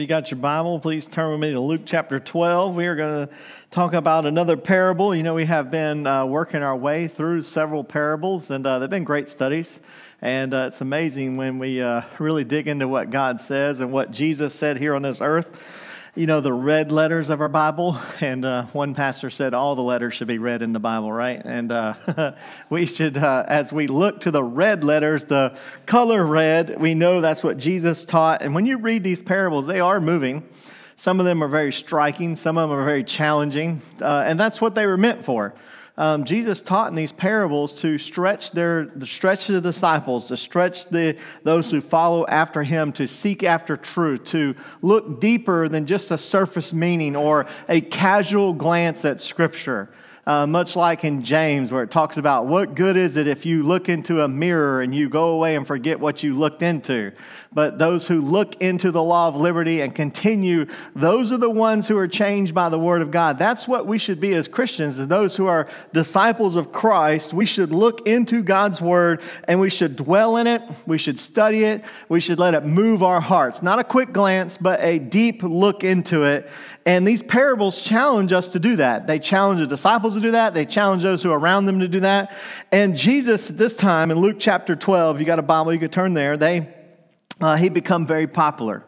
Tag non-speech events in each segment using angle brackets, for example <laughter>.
you got your Bible, please turn with me to Luke chapter 12. We are going to talk about another parable. You know, we have been uh, working our way through several parables, and uh, they've been great studies. And uh, it's amazing when we uh, really dig into what God says and what Jesus said here on this earth you know, the red letters of our Bible. <laughs> And uh, one pastor said all the letters should be read in the Bible, right? And uh, <laughs> we should, uh, as we look to the red letters, the color red, we know that's what Jesus taught. And when you read these parables, they are moving. Some of them are very striking, some of them are very challenging. Uh, and that's what they were meant for um, Jesus taught in these parables to stretch their stretch the disciples, to stretch the those who follow after him, to seek after truth, to look deeper than just a surface meaning or a casual glance at Scripture uh, much like in James, where it talks about what good is it if you look into a mirror and you go away and forget what you looked into. But those who look into the law of liberty and continue, those are the ones who are changed by the word of God. That's what we should be as Christians, as those who are disciples of Christ. We should look into God's word and we should dwell in it. We should study it. We should let it move our hearts. Not a quick glance, but a deep look into it. And these parables challenge us to do that. They challenge the disciples to do that. They challenge those who are around them to do that. And Jesus, at this time in Luke chapter 12, you got a Bible, you could turn there, they, uh, he become very popular.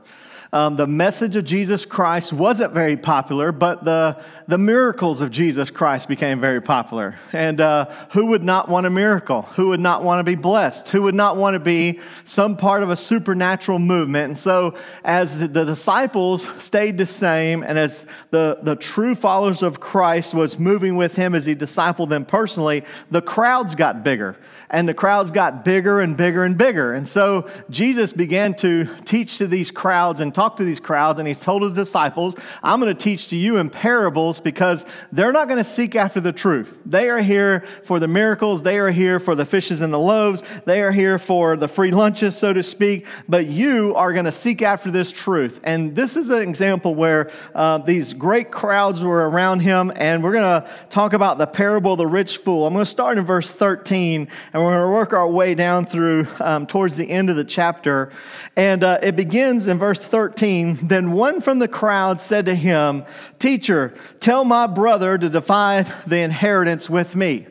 Um, the message of Jesus Christ wasn't very popular, but the, the miracles of Jesus Christ became very popular. And uh, who would not want a miracle? Who would not want to be blessed? Who would not want to be some part of a supernatural movement? And so, as the disciples stayed the same, and as the, the true followers of Christ was moving with him as he discipled them personally, the crowds got bigger. And the crowds got bigger and bigger and bigger. And so, Jesus began to teach to these crowds and talk to these crowds, and he told his disciples, I'm going to teach to you in parables because they're not going to seek after the truth. They are here for the miracles, they are here for the fishes and the loaves, they are here for the free lunches, so to speak, but you are going to seek after this truth. And this is an example where uh, these great crowds were around him, and we're going to talk about the parable of the rich fool. I'm going to start in verse 13, and we're going to work our way down through um, towards the end of the chapter. And uh, it begins in verse 13. 13, then one from the crowd said to him, Teacher, tell my brother to divide the inheritance with me.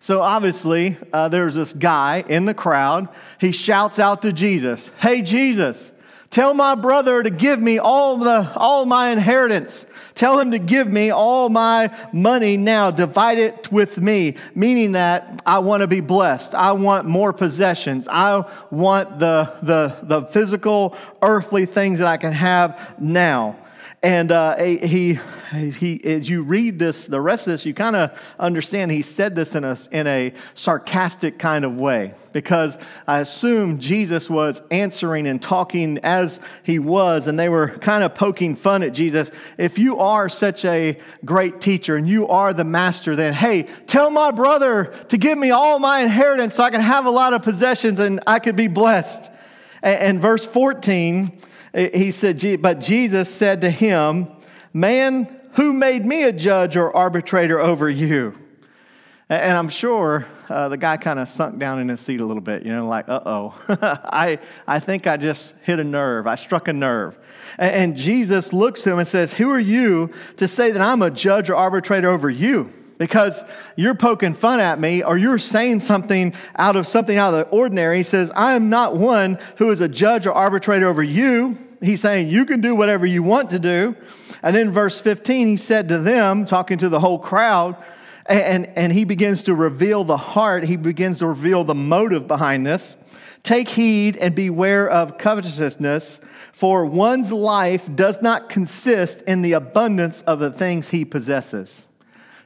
So obviously, uh, there's this guy in the crowd. He shouts out to Jesus, Hey, Jesus, tell my brother to give me all, the, all my inheritance. Tell him to give me all my money now. Divide it with me, meaning that I want to be blessed. I want more possessions. I want the, the, the physical, earthly things that I can have now. And uh, he, he, as you read this, the rest of this, you kind of understand he said this in a, in a sarcastic kind of way because I assume Jesus was answering and talking as he was, and they were kind of poking fun at Jesus. If you are such a great teacher and you are the master, then hey, tell my brother to give me all my inheritance so I can have a lot of possessions and I could be blessed. And, and verse 14, he said, But Jesus said to him, Man, who made me a judge or arbitrator over you? And I'm sure uh, the guy kind of sunk down in his seat a little bit, you know, like, uh oh, <laughs> I, I think I just hit a nerve. I struck a nerve. And, and Jesus looks to him and says, Who are you to say that I'm a judge or arbitrator over you? because you're poking fun at me or you're saying something out of something out of the ordinary. He says, I am not one who is a judge or arbitrator over you. He's saying, You can do whatever you want to do. And in verse 15, he said to them, talking to the whole crowd, and, and he begins to reveal the heart, he begins to reveal the motive behind this. Take heed and beware of covetousness, for one's life does not consist in the abundance of the things he possesses.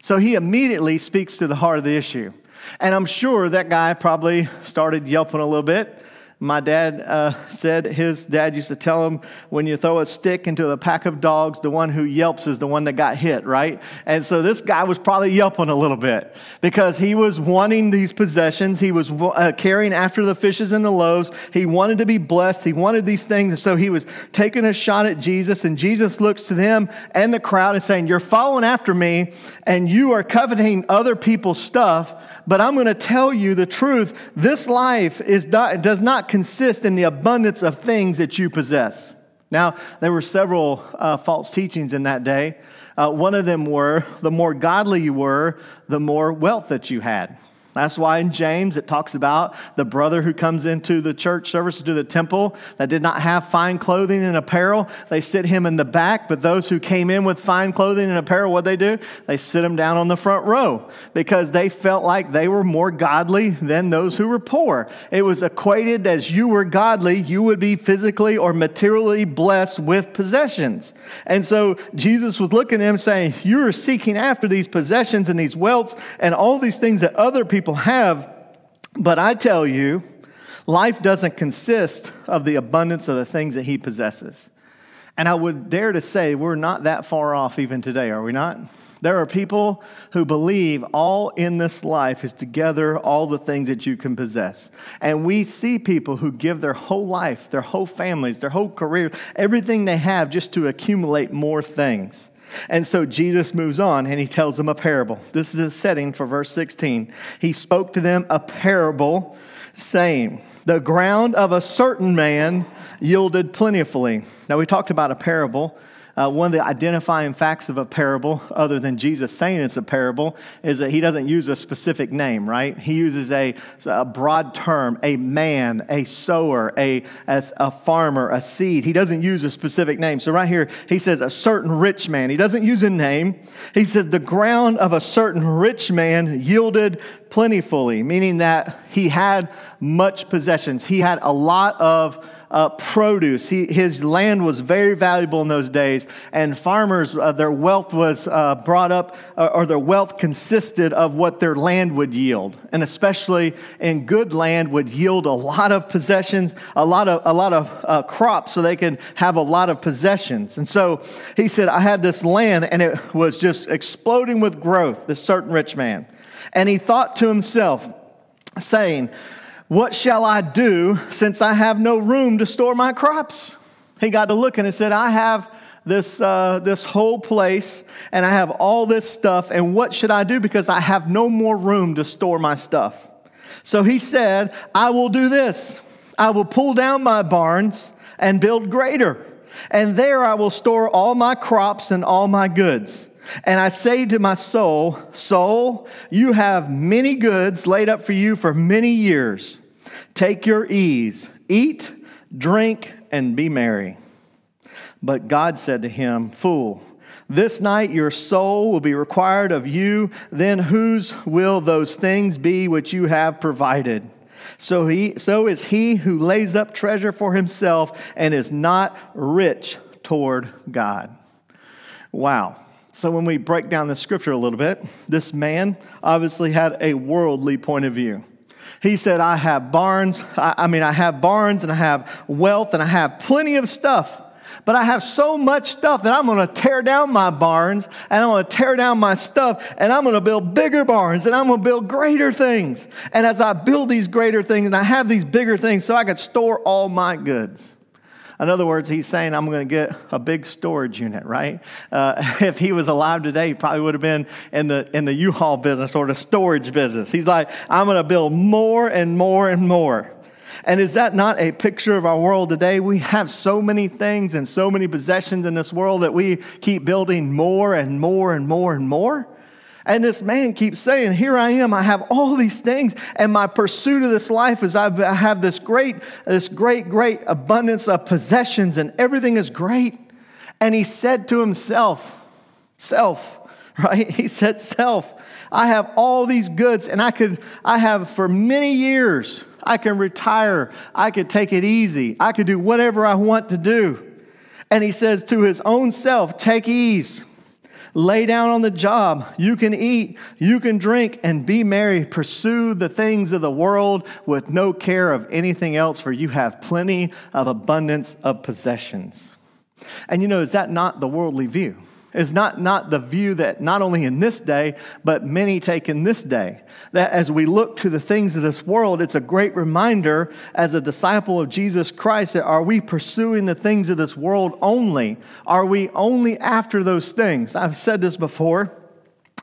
So he immediately speaks to the heart of the issue. And I'm sure that guy probably started yelping a little bit my dad uh, said his dad used to tell him when you throw a stick into a pack of dogs, the one who yelps is the one that got hit, right? And so this guy was probably yelping a little bit because he was wanting these possessions. He was uh, carrying after the fishes and the loaves. He wanted to be blessed. He wanted these things. And so he was taking a shot at Jesus. And Jesus looks to them and the crowd and saying, You're following after me and you are coveting other people's stuff, but I'm going to tell you the truth. This life is not, does not consist in the abundance of things that you possess. Now, there were several uh, false teachings in that day. Uh, one of them were the more godly you were, the more wealth that you had. That's why in James it talks about the brother who comes into the church service to the temple that did not have fine clothing and apparel. They sit him in the back, but those who came in with fine clothing and apparel, what they do? They sit him down on the front row because they felt like they were more godly than those who were poor. It was equated as you were godly, you would be physically or materially blessed with possessions. And so Jesus was looking at him saying, You are seeking after these possessions and these wealths and all these things that other people people have, but I tell you, life doesn't consist of the abundance of the things that he possesses. And I would dare to say we're not that far off even today, are we not? There are people who believe all in this life is together all the things that you can possess. And we see people who give their whole life, their whole families, their whole career, everything they have just to accumulate more things. And so Jesus moves on and he tells them a parable. This is a setting for verse 16. He spoke to them a parable, saying, The ground of a certain man yielded plentifully. Now, we talked about a parable uh, one of the identifying facts of a parable, other than Jesus saying it's a parable, is that he doesn't use a specific name, right? He uses a, a broad term, a man, a sower, a, as a farmer, a seed. He doesn't use a specific name. So right here, he says a certain rich man. He doesn't use a name. He says the ground of a certain rich man yielded plentifully, meaning that he had much possessions. He had a lot of uh, produce. He, his land was very valuable in those days, and farmers, uh, their wealth was uh, brought up, uh, or their wealth consisted of what their land would yield. And especially in good land, would yield a lot of possessions, a lot of, a lot of uh, crops, so they could have a lot of possessions. And so he said, I had this land, and it was just exploding with growth, this certain rich man. And he thought to himself, saying, What shall I do since I have no room to store my crops? He got to looking and said, I have this, uh, this whole place and I have all this stuff, and what should I do because I have no more room to store my stuff? So he said, I will do this I will pull down my barns and build greater, and there I will store all my crops and all my goods. And I say to my soul, Soul, you have many goods laid up for you for many years. Take your ease, eat, drink, and be merry. But God said to him, Fool, this night your soul will be required of you. Then whose will those things be which you have provided? So, he, so is he who lays up treasure for himself and is not rich toward God. Wow. So, when we break down the scripture a little bit, this man obviously had a worldly point of view. He said, I have barns, I, mean, I have barns and I have wealth and I have plenty of stuff but I have so much stuff that I'm going to tear down my barns and I'm going to tear down my stuff and I'm going to build bigger barns and I'm going to build greater things. And as I build these greater things and I have these bigger things so I can store all my goods. In other words, he's saying, I'm going to get a big storage unit, right? Uh, <laughs> if he was alive today, he probably would have been in the, in the U-Haul business or the storage business. He's like, I'm going to build more and more and more. And is that not a picture of our world today? We have so many things and so many possessions in this world that we keep building more and more and more and more. And this man keeps saying, Here I am, I have all these things, and my pursuit of this life is I've, I have this great, this great, great abundance of possessions, and everything is great. And he said to himself, Self, <laughs> right? He said, Self, I have all these goods, and I could, I have for many years, I can retire, I could take it easy, I could do whatever I want to do. And he says to his own self, Take ease Lay down on the job. You can eat, you can drink, and be merry. Pursue the things of the world with no care of anything else, for you have plenty of abundance of possessions. And you know, is that not the worldly view? Is not, not the view that not only in this day, but many take in this day. That as we look to the things of this world, it's a great reminder as a disciple of Jesus Christ that are we pursuing the things of this world only? Are we only after those things? I've said this before.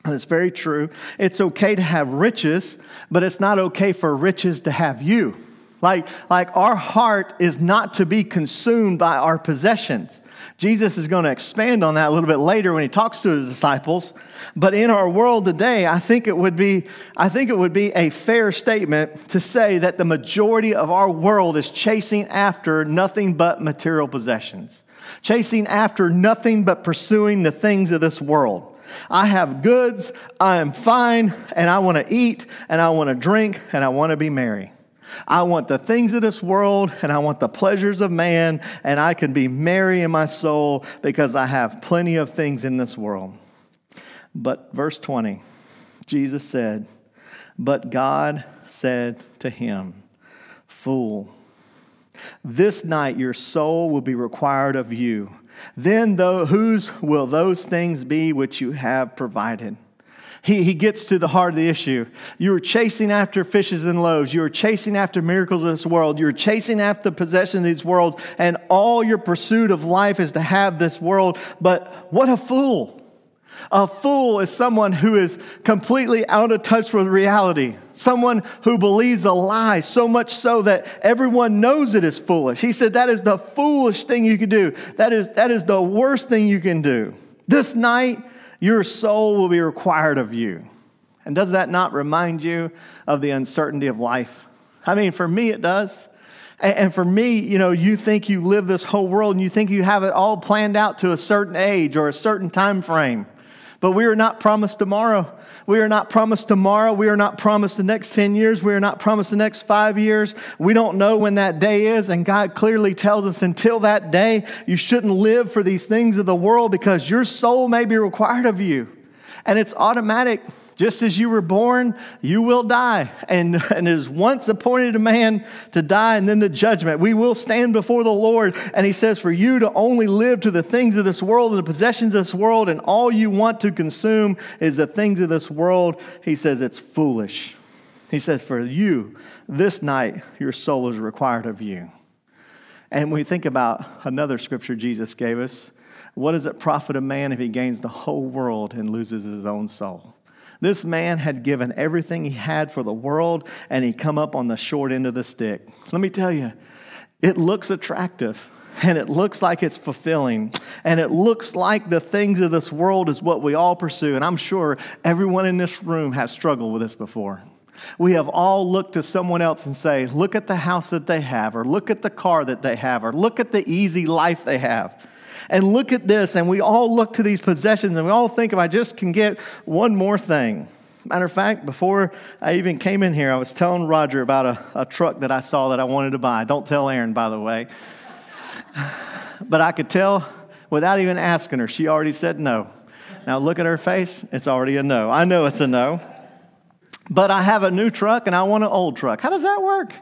And it's very true. It's okay to have riches, but it's not okay for riches to have you. Like, like our heart is not to be consumed by our possessions. Jesus is going to expand on that a little bit later when he talks to his disciples. But in our world today, I think it would be, I think it would be a fair statement to say that the majority of our world is chasing after nothing but material possessions, chasing after nothing but pursuing the things of this world. I have goods, I am fine, and I want to eat, and I want to drink, and I want to be merry. I want the things of this world and I want the pleasures of man, and I can be merry in my soul because I have plenty of things in this world. But verse 20, Jesus said, But God said to him, Fool, this night your soul will be required of you. Then, though, whose will those things be which you have provided? He, he gets to the heart of the issue. You were chasing after fishes and loaves. You were chasing after miracles of this world. You were chasing after the possession of these worlds. And all your pursuit of life is to have this world. But what a fool. A fool is someone who is completely out of touch with reality. Someone who believes a lie so much so that everyone knows it is foolish. He said that is the foolish thing you can do. That is, that is the worst thing you can do. This night, your soul will be required of you. And does that not remind you of the uncertainty of life? I mean, for me, it does. And for me, you know, you think you live this whole world and you think you have it all planned out to a certain age or a certain time frame. But we are not promised tomorrow. We are not promised tomorrow. We are not promised the next 10 years. We are not promised the next five years. We don't know when that day is. And God clearly tells us until that day, you shouldn't live for these things of the world because your soul may be required of you. And it's automatic. Just as you were born, you will die. And, and it is once appointed a man to die and then the judgment. We will stand before the Lord. And he says, For you to only live to the things of this world and the possessions of this world, and all you want to consume is the things of this world, he says, it's foolish. He says, For you, this night, your soul is required of you. And we think about another scripture Jesus gave us. What does it profit a man if he gains the whole world and loses his own soul? This man had given everything he had for the world, and he come up on the short end of the stick. Let me tell you, it looks attractive and it looks like it's fulfilling and it looks like the things of this world is what we all pursue and i'm sure everyone in this room has struggled with this before we have all looked to someone else and say look at the house that they have or look at the car that they have or look at the easy life they have and look at this, and we all look to these possessions, and we all think if I just can get one more thing. Matter of fact, before I even came in here, I was telling Roger about a, a truck that I saw that I wanted to buy. Don't tell Aaron, by the way. <sighs> But I could tell without even asking her, she already said no. Now look at her face, it's already a no. I know it's a no. But I have a new truck and I want an old truck. How does that work?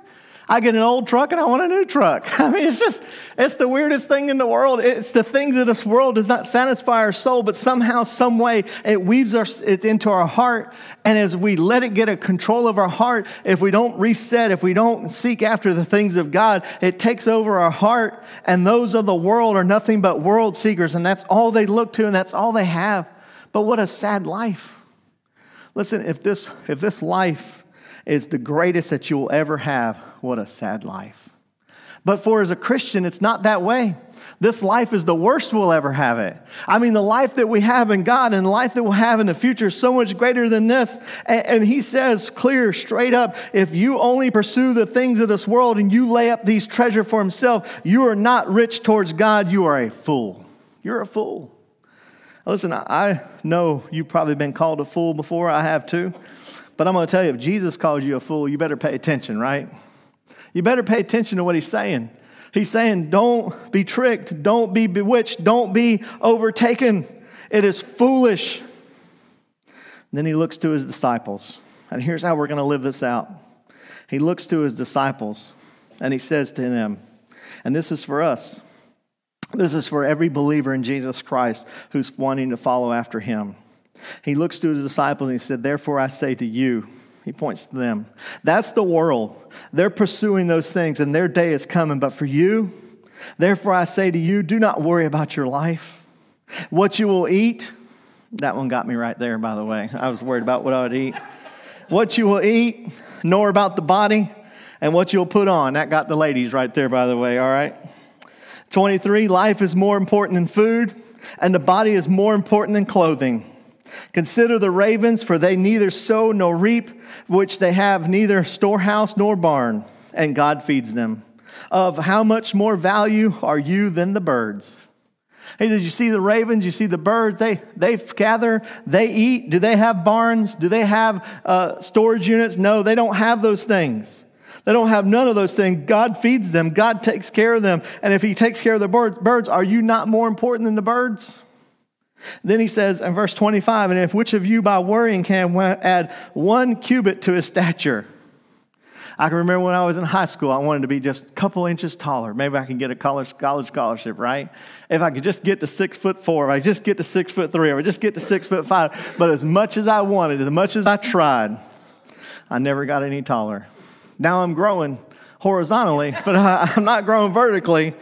I get an old truck and I want a new truck. <laughs> I mean, it's just, it's the weirdest thing in the world. It's the things of this world does not satisfy our soul, but somehow, some way, it weaves our, it into our heart. And as we let it get a control of our heart, if we don't reset, if we don't seek after the things of God, it takes over our heart. And those of the world are nothing but world seekers. And that's all they look to and that's all they have. But what a sad life. Listen, if this, if this life is the greatest that you will ever have, what a sad life. But for as a Christian, it's not that way. This life is the worst we'll ever have it. I mean, the life that we have in God and life that we'll have in the future is so much greater than this. And, and, he says clear, straight up, if you only pursue the things of this world and you lay up these treasure for himself, you are not rich towards God. You are a fool. You're a fool. Listen, I know you've probably been called a fool before. I have too. But I'm going to tell you, if Jesus calls you a fool, you better pay attention, right? You better pay attention to what he's saying. He's saying, don't be tricked, don't be bewitched, don't be overtaken. It is foolish. And then he looks to his disciples. And here's how we're going to live this out. He looks to his disciples and he says to them, and this is for us. This is for every believer in Jesus Christ who's wanting to follow after him. He looks to his disciples and he said, Therefore I say to you, he points to them. That's the world. They're pursuing those things and their day is coming. But for you, therefore I say to you, do not worry about your life, what you will eat. That one got me right there, by the way. I was worried about what I would eat. What you will eat, nor about the body, and what you'll put on. That got the ladies right there, by the way, all right? 23, life is more important than food, and the body is more important than clothing. Consider the ravens, for they neither sow nor reap, which they have neither storehouse nor barn, and God feeds them. Of how much more value are you than the birds? Hey, did you see the ravens? You see the birds? They, they gather, they eat. Do they have barns? Do they have uh, storage units? No, they don't have those things. They don't have none of those things. God feeds them, God takes care of them. And if He takes care of the birds, are you not more important than the birds? Then he says in verse 25, and if which of you by worrying can add one cubit to his stature? I can remember when I was in high school, I wanted to be just a couple inches taller. Maybe I can get a college, college scholarship, right? If I could just get to six foot four, if I just get to six foot three, or just get to six foot five. But as much as I wanted, as much as I tried, I never got any taller. Now I'm growing horizontally, <laughs> but I, I'm not growing vertically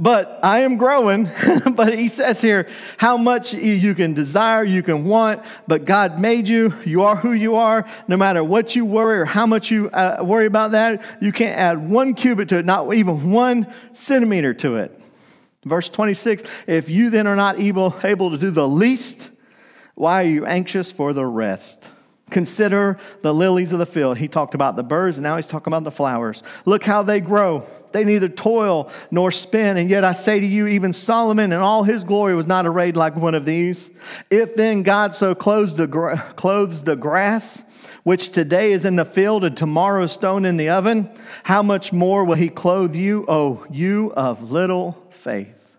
but I am growing. <laughs> but he says here how much you can desire, you can want, but God made you. You are who you are. No matter what you worry or how much you uh, worry about that, you can't add one cubit to it, not even one centimeter to it. Verse 26 If you then are not able, able to do the least, why are you anxious for the rest? Consider the lilies of the field. He talked about the birds, and now he's talking about the flowers. Look how they grow. They neither toil nor spin. And yet I say to you, even Solomon in all his glory was not arrayed like one of these. If then God so clothes the, gra- clothes the grass, which today is in the field and tomorrow is stone in the oven, how much more will he clothe you, oh, you of little faith?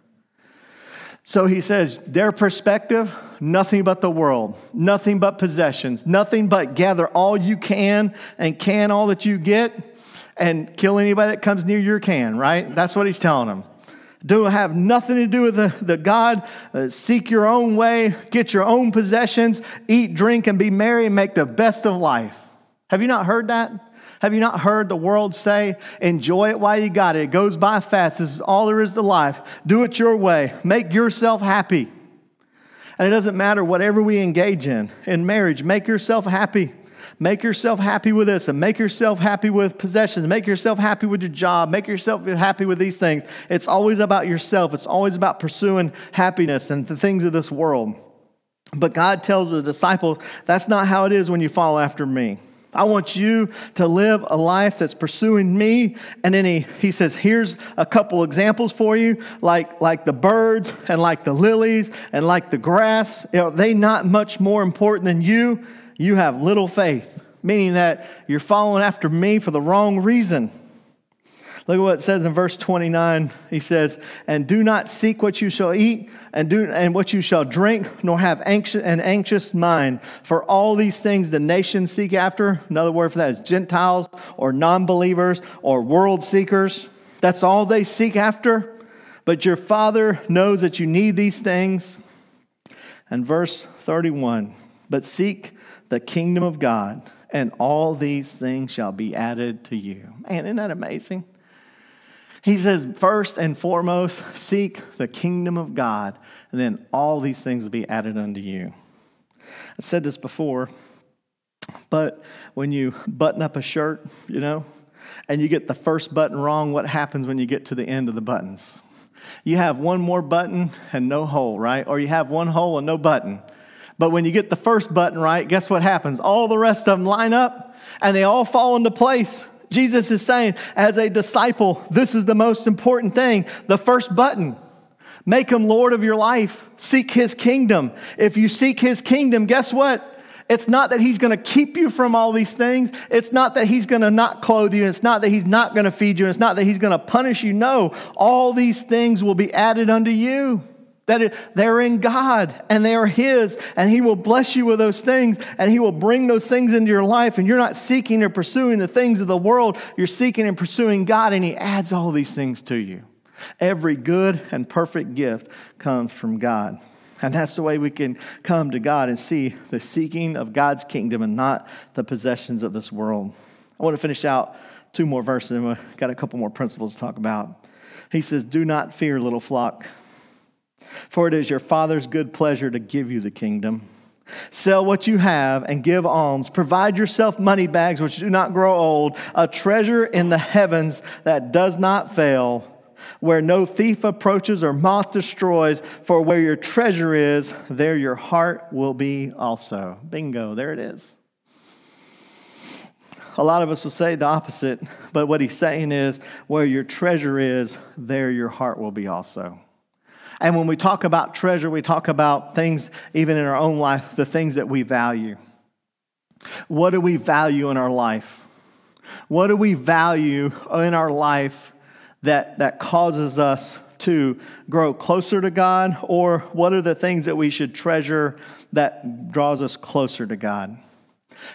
So he says, their perspective, nothing but the world, nothing but possessions, nothing but gather all you can and can all that you get and kill anybody that comes near your can, right? That's what he's telling them. Do have nothing to do with the, the God. Uh, seek your own way, get your own possessions, eat, drink, and be merry and make the best of life. Have you not heard that? Have you not heard the world say, enjoy it while you got it? It goes by fast. This is all there is to life. Do it your way. Make yourself happy. And it doesn't matter whatever we engage in. In marriage, make yourself happy. Make yourself happy with this and make yourself happy with possessions. Make yourself happy with your job. Make yourself happy with these things. It's always about yourself. It's always about pursuing happiness and the things of this world. But God tells the disciples, that's not how it is when you follow after me. I want you to live a life that's pursuing me. And then he, he says, here's a couple examples for you, like, like the birds and like the lilies and like the grass. Know, they not much more important than you. You have little faith, meaning that you're following after me for the wrong reason. Look at what it says in verse 29. He says, And do not seek what you shall eat, and, do, and what you shall drink, nor have anxious, an anxious mind. For all these things the nations seek after. Another word for that is Gentiles, or non believers, or world seekers. That's all they seek after. But your Father knows that you need these things. And verse 31 But seek the kingdom of God, and all these things shall be added to you. Man, isn't that amazing? He says, first and foremost, seek the kingdom of God, and then all these things will be added unto you. I said this before, but when you button up a shirt, you know, and you get the first button wrong, what happens when you get to the end of the buttons? You have one more button and no hole, right? Or you have one hole and no button. But when you get the first button right, guess what happens? All the rest of them line up and they all fall into place. Jesus is saying, as a disciple, this is the most important thing. The first button. Make him Lord of your life. Seek his kingdom. If you seek his kingdom, guess what? It's not that he's going to keep you from all these things. It's not that he's going to not clothe you. It's not that he's not going to feed you. It's not that he's going to punish you. No, all these things will be added unto you. That they're in God and they are His, and He will bless you with those things, and He will bring those things into your life. And you're not seeking or pursuing the things of the world, you're seeking and pursuing God, and He adds all these things to you. Every good and perfect gift comes from God. And that's the way we can come to God and see the seeking of God's kingdom and not the possessions of this world. I want to finish out two more verses, and we've got a couple more principles to talk about. He says, Do not fear, little flock. For it is your Father's good pleasure to give you the kingdom. Sell what you have and give alms. Provide yourself money bags which do not grow old, a treasure in the heavens that does not fail, where no thief approaches or moth destroys. For where your treasure is, there your heart will be also. Bingo, there it is. A lot of us will say the opposite, but what he's saying is, where your treasure is, there your heart will be also. And when we talk about treasure, we talk about things, even in our own life, the things that we value. What do we value in our life? What do we value in our life that, that causes us to grow closer to God? Or what are the things that we should treasure that draws us closer to God?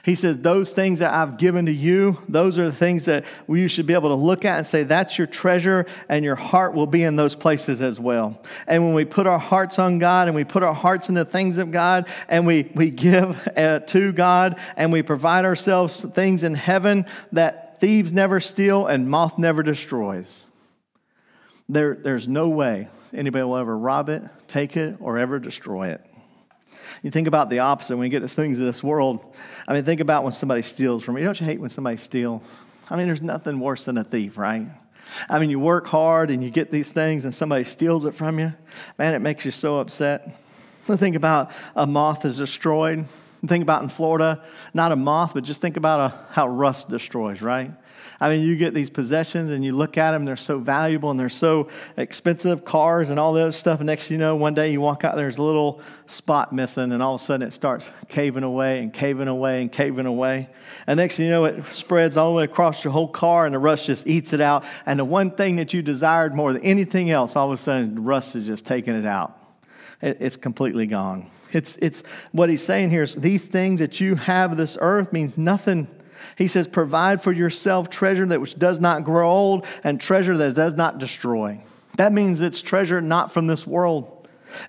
He said, Those things that I've given to you, those are the things that you should be able to look at and say, That's your treasure, and your heart will be in those places as well. And when we put our hearts on God and we put our hearts in the things of God and we, we give uh, to God and we provide ourselves things in heaven that thieves never steal and moth never destroys, there, there's no way anybody will ever rob it, take it, or ever destroy it. You think about the opposite when you get to things of this world. I mean, think about when somebody steals from you. Don't you hate when somebody steals? I mean, there's nothing worse than a thief, right? I mean, you work hard and you get these things and somebody steals it from you. Man, it makes you so upset. Think about a moth is destroyed. Think about in Florida, not a moth, but just think about a, how rust destroys, right? I mean, you get these possessions and you look at them, they're so valuable and they're so expensive cars and all the other stuff. And next you know, one day you walk out, there's a little spot missing, and all of a sudden it starts caving away and caving away and caving away. And next you know, it spreads all the way across your whole car, and the rust just eats it out. And the one thing that you desired more than anything else, all of a sudden, rust is just taking it out. It, it's completely gone. It's, it's what he's saying here is these things that you have this earth means nothing he says, Provide for yourself treasure that which does not grow old and treasure that does not destroy. That means it's treasure not from this world.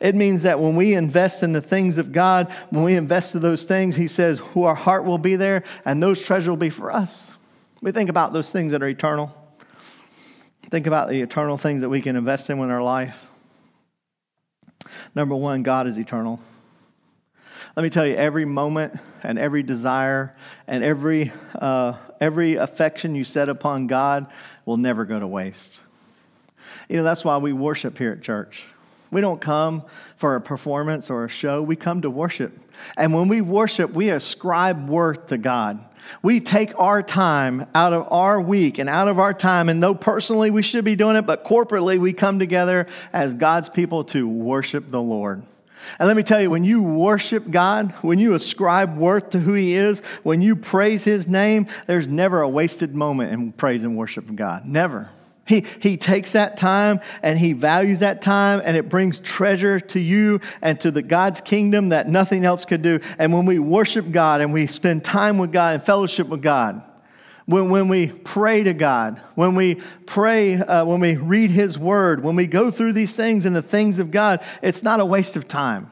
It means that when we invest in the things of God, when we invest in those things, He says, who our heart will be there, and those treasures will be for us. We think about those things that are eternal. Think about the eternal things that we can invest in in our life. Number one, God is eternal. Let me tell you, every moment and every desire and every, uh, every affection you set upon God will never go to waste. You know, that's why we worship here at church. We don't come for a performance or a show, we come to worship. And when we worship, we ascribe worth to God. We take our time out of our week and out of our time, and though personally we should be doing it, but corporately we come together as God's people to worship the Lord. And let me tell you, when you worship God, when you ascribe worth to who He is, when you praise His name, there's never a wasted moment in praise and worship of God. Never. He, he takes that time and he values that time and it brings treasure to you and to the God's kingdom that nothing else could do. And when we worship God and we spend time with God and fellowship with God, when, when we pray to God, when we pray, uh, when we read His Word, when we go through these things and the things of God, it's not a waste of time.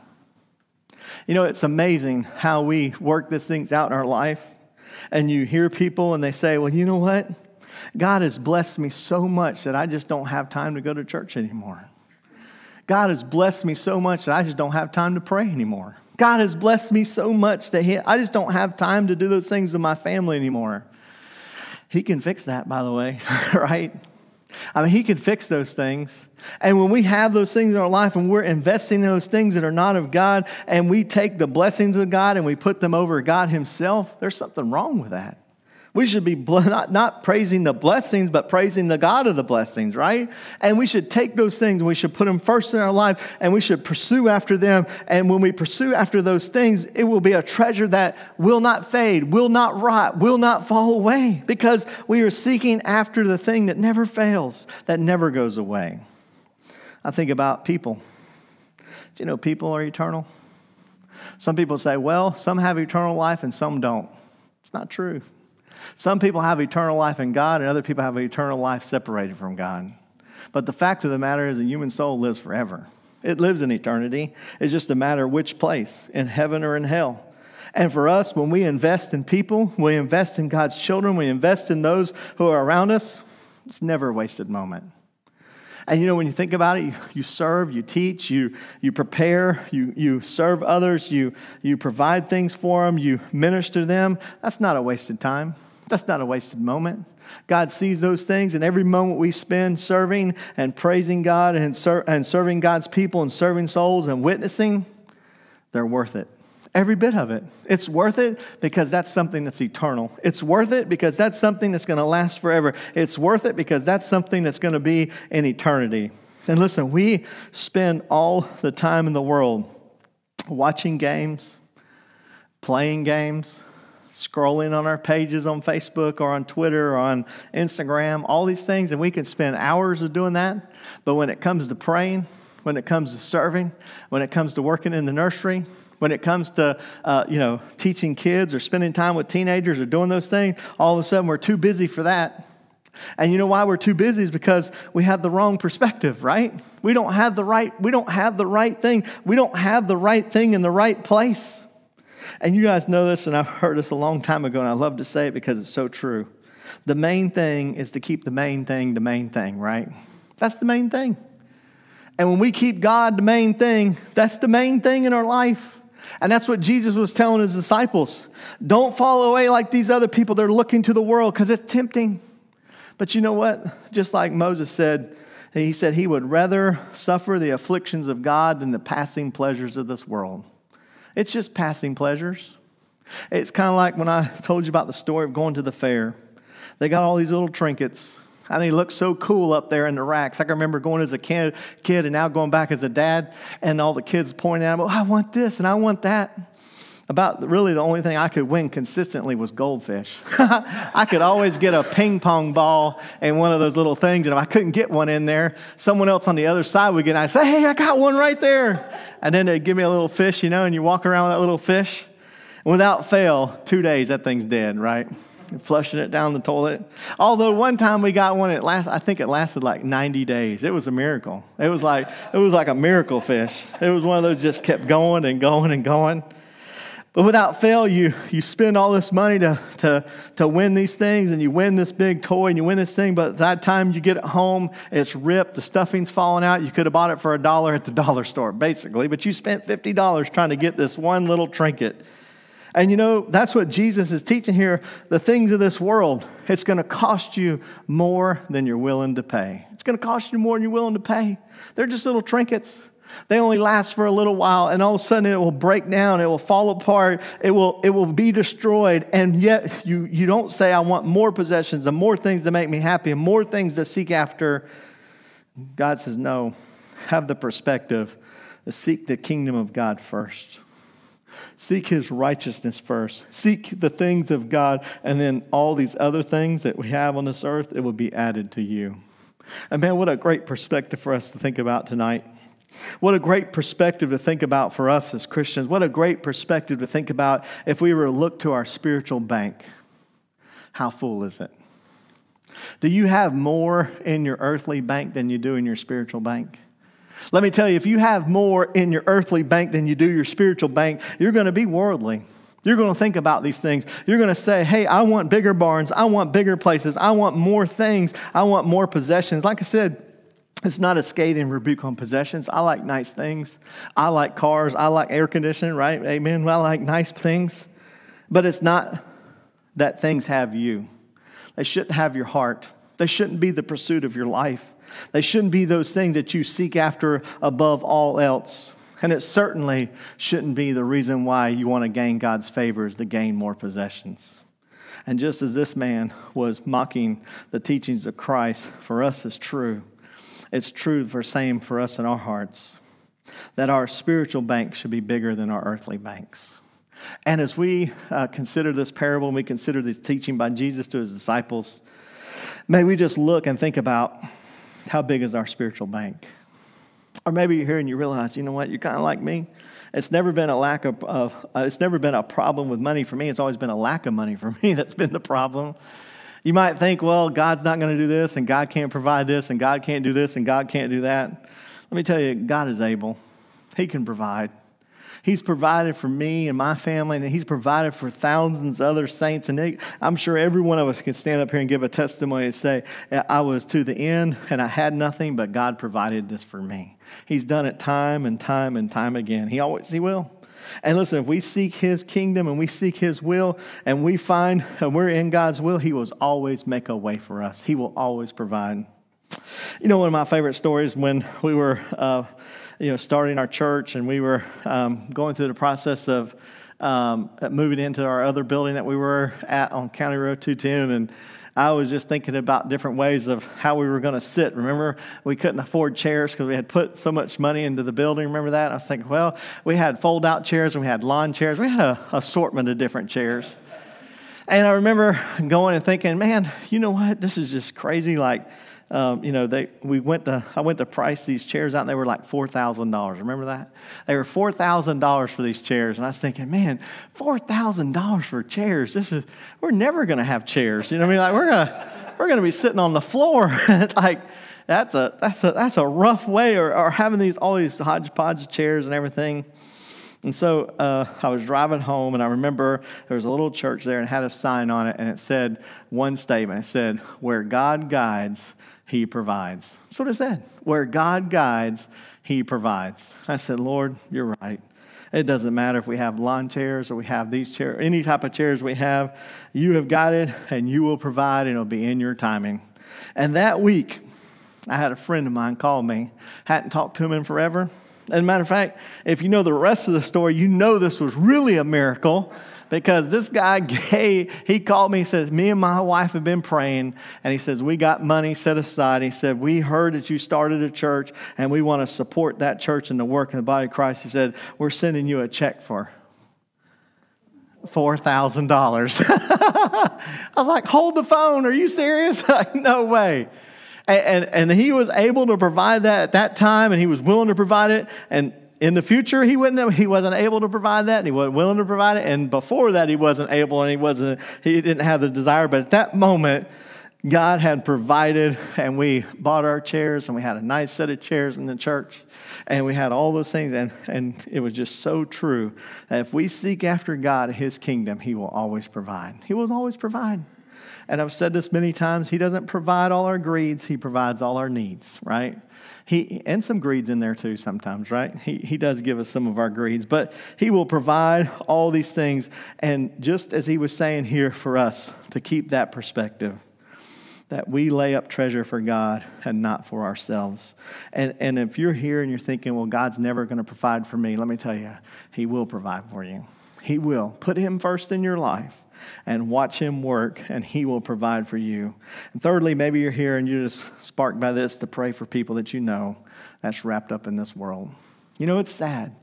You know, it's amazing how we work these things out in our life. And you hear people and they say, well, you know what? God has blessed me so much that I just don't have time to go to church anymore. God has blessed me so much that I just don't have time to pray anymore. God has blessed me so much that he, I just don't have time to do those things with my family anymore. He can fix that, by the way, <laughs> right? I mean, He can fix those things. And when we have those things in our life and we're investing in those things that are not of God, and we take the blessings of God and we put them over God Himself, there's something wrong with that. We should be not, not praising the blessings, but praising the God of the blessings, right? And we should take those things and we should put them first in our life and we should pursue after them. And when we pursue after those things, it will be a treasure that will not fade, will not rot, will not fall away because we are seeking after the thing that never fails, that never goes away. I think about people. Do you know people are eternal? Some people say, well, some have eternal life and some don't. It's not true. Some people have eternal life in God, and other people have eternal life separated from God. But the fact of the matter is, a human soul lives forever. It lives in eternity. It's just a matter which place, in heaven or in hell. And for us, when we invest in people, we invest in God's children, we invest in those who are around us, it's never a wasted moment. And you know, when you think about it, you, you serve, you teach, you, you prepare, you, you serve others, you, you provide things for them, you minister to them. That's not a wasted time. That's not a wasted moment. God sees those things, and every moment we spend serving and praising God and, ser- and serving God's people and serving souls and witnessing, they're worth it. Every bit of it. It's worth it because that's something that's eternal. It's worth it because that's something that's going to last forever. It's worth it because that's something that's going to be in eternity. And listen, we spend all the time in the world watching games, playing games, scrolling on our pages on Facebook or on Twitter or on Instagram, all these things, and we can spend hours of doing that. But when it comes to praying, when it comes to serving, when it comes to working in the nursery, when it comes to uh, you know teaching kids or spending time with teenagers or doing those things all of a sudden we're too busy for that. And you know why we're too busy is because we have the wrong perspective right? We don't have the right we don't have the right thing. We don't have the right thing in the right place and you guys know this and i've heard this a long time ago and i love to say it because it's so true the main thing is to keep the main thing the main thing right that's the main thing and when we keep god the main thing that's the main thing in our life and that's what Jesus was telling his disciples. Don't fall away like these other people. They're looking to the world because it's tempting. But you know what? Just like Moses said, he said he would rather suffer the afflictions of God than the passing pleasures of this world. It's just passing pleasures. It's kind of like when I <laughs> told you about the story of going to the fair. They got all these little trinkets and he looked so cool up there in the racks. I can remember going as a kid, kid and now going back as a dad, and all the kids pointing him, oh, I want this and I want that. About really the only thing I could win consistently was goldfish. <laughs> I could always get a ping pong ball and one of those little things, and if I couldn't get one in there, someone else on the other side would get. And I say, "Hey, I got one right there," and then they'd give me a little fish, you know, and you walk around with that little fish. And without fail, two days that thing's dead, right? flushing it down the toilet. Although one time we got one, it last I think it lasted like 90 days. It was a miracle. It was like it was like a miracle fish. It was one of those just kept going and going and going. But without fail, you, you spend all this money to, to, to win these things and you win this big toy and you win this thing, but at that time you get it home, it's ripped, the stuffing's falling out. You could have bought it for a dollar at the dollar store, basically, but you spent $50 trying to get this one little trinket. And you know, that's what Jesus is teaching here. The things of this world, it's going to cost you more than you're willing to pay. It's going to cost you more than you're willing to pay. They're just little trinkets. They only last for a little while, and all of a sudden it will break down, it will fall apart, it will, it will be destroyed. And yet you, you don't say, I want more possessions and more things to make me happy and more things to seek after. God says, No, have the perspective to seek the kingdom of God first. Seek his righteousness first. Seek the things of God, and then all these other things that we have on this earth, it will be added to you. And man, what a great perspective for us to think about tonight. What a great perspective to think about for us as Christians. What a great perspective to think about if we were to look to our spiritual bank. How full is it? Do you have more in your earthly bank than you do in your spiritual bank? Let me tell you, if you have more in your earthly bank than you do your spiritual bank, you're going to be worldly. You're going to think about these things. You're going to say, hey, I want bigger barns. I want bigger places. I want more things. I want more possessions. Like I said, it's not a scathing rebuke on possessions. I like nice things. I like cars. I like air conditioning, right? Amen. I like nice things. But it's not that things have you. They shouldn't have your heart. They shouldn't be the pursuit of your life. They shouldn't be those things that you seek after above all else. And it certainly shouldn't be the reason why you want to gain God's favor is to gain more possessions. And just as this man was mocking the teachings of Christ, for us it's true. It's true for same for us in our hearts that our spiritual bank should be bigger than our earthly banks. And as we uh, consider this parable and we consider this teaching by Jesus to his disciples, may we just look and think about how big is our spiritual bank? Or maybe you're here and you realize, you know what, you're kind of like me. It's never been a lack of, of uh, it's never been a problem with money for me. It's always been a lack of money for me <laughs> that's been the problem. You might think, well, God's not going to do this, and God can't provide this, and God can't do this, and God can't do that. Let me tell you, God is able. He can provide. He's provided for me and my family, and He's provided for thousands of other saints. And I'm sure every one of us can stand up here and give a testimony and say, I was to the end and I had nothing, but God provided this for me. He's done it time and time and time again. He always, He will. And listen, if we seek His kingdom and we seek His will and we find and we're in God's will, He will always make a way for us. He will always provide. You know, one of my favorite stories when we were, uh, you know, starting our church and we were um, going through the process of um, moving into our other building that we were at on County Road 210 and I was just thinking about different ways of how we were going to sit. Remember, we couldn't afford chairs because we had put so much money into the building. Remember that? I was thinking, well, we had fold out chairs and we had lawn chairs. We had an assortment of different chairs. And I remember going and thinking, man, you know what? This is just crazy. Like, um, you know, they, we went to, I went to price these chairs out and they were like $4,000. Remember that? They were $4,000 for these chairs. And I was thinking, man, $4,000 for chairs. This is, we're never going to have chairs. You know what I mean? Like we're going to, we're going to be sitting on the floor. <laughs> like, that's a, that's a, that's a rough way or, or having these, all these hodgepodge of chairs and everything. And so uh, I was driving home, and I remember there was a little church there and had a sign on it, and it said one statement. It said, Where God guides, he provides. That's what it said. Where God guides, He provides. I said, Lord, you're right. It doesn't matter if we have lawn chairs or we have these chairs, any type of chairs we have. You have guided and you will provide, and it'll be in your timing. And that week, I had a friend of mine call me. Hadn't talked to him in forever. As a matter of fact, if you know the rest of the story, you know this was really a miracle because this guy <laughs> gave, he called me, he says, Me and my wife have been praying, and he says, We got money set aside. He said, We heard that you started a church, and we want to support that church and the work in the body of Christ. He said, We're sending you a check for $4,000. <laughs> I was like, Hold the phone. Are you serious? <laughs> Like, no way. And, and, and, he was able to provide that at that time, and he was willing to provide it. And in the future he wouldn't he wasn't able to provide that and he wasn't willing to provide it. And before that he wasn't able and he wasn't he didn't have the desire. But at that moment god had provided and we bought our chairs and we had a nice set of chairs in the church and we had all those things. And, and it was just so true that if we seek after god his kingdom he will always provide. He will always provide. And I've said this many times, He doesn't provide all our greeds, He provides all our needs, right? He, and some greeds in there too sometimes, right? He, he does give us some of our greeds, but He will provide all these things. And just as He was saying here for us to keep that perspective, that we lay up treasure for God and not for ourselves. And, and if you're here and you're thinking, well, God's never going to provide for me, let me tell you, He will provide for you. He will. Put Him first in your life and watch Him work, and He will provide for you. And thirdly, maybe you're here and you're just sparked by this to pray for people that you know that's wrapped up in this world. You know, it's sad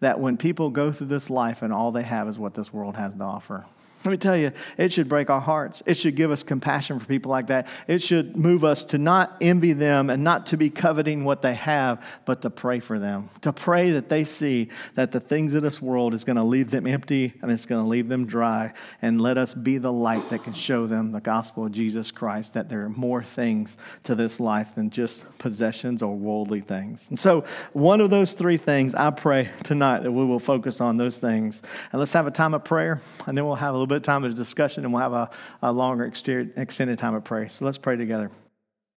that when people go through this life and all they have is what this world has to offer. Let me tell you, it should break our hearts. It should give us compassion for people like that. It should move us to not envy them and not to be coveting what they have, but to pray for them. To pray that they see that the things of this world is going to leave them empty and it's going to leave them dry. And let us be the light that can show them the gospel of Jesus Christ, that there are more things to this life than just possessions or worldly things. And so, one of those three things, I pray tonight that we will focus on those things. And let's have a time of prayer, and then we'll have a little bit time of discussion and we'll have a, a longer extended time of prayer. So let's pray together.